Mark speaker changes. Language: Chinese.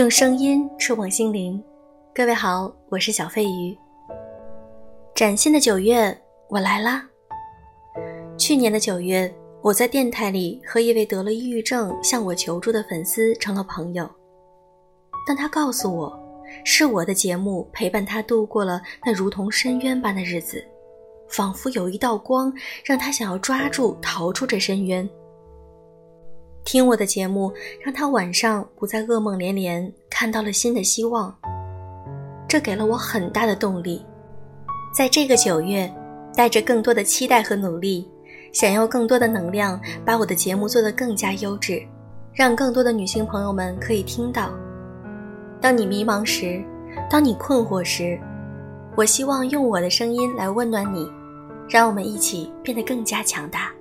Speaker 1: 用声音触碰心灵，各位好，我是小飞鱼。崭新的九月，我来啦！去年的九月，我在电台里和一位得了抑郁症向我求助的粉丝成了朋友。但他告诉我，是我的节目陪伴他度过了那如同深渊般的日子，仿佛有一道光让他想要抓住逃出这深渊。听我的节目，让他晚上不再噩梦连连，看到了新的希望。这给了我很大的动力，在这个九月，带着更多的期待和努力，想要更多的能量，把我的节目做得更加优质，让更多的女性朋友们可以听到。当你迷茫时，当你困惑时，我希望用我的声音来温暖你，让我们一起变得更加强大。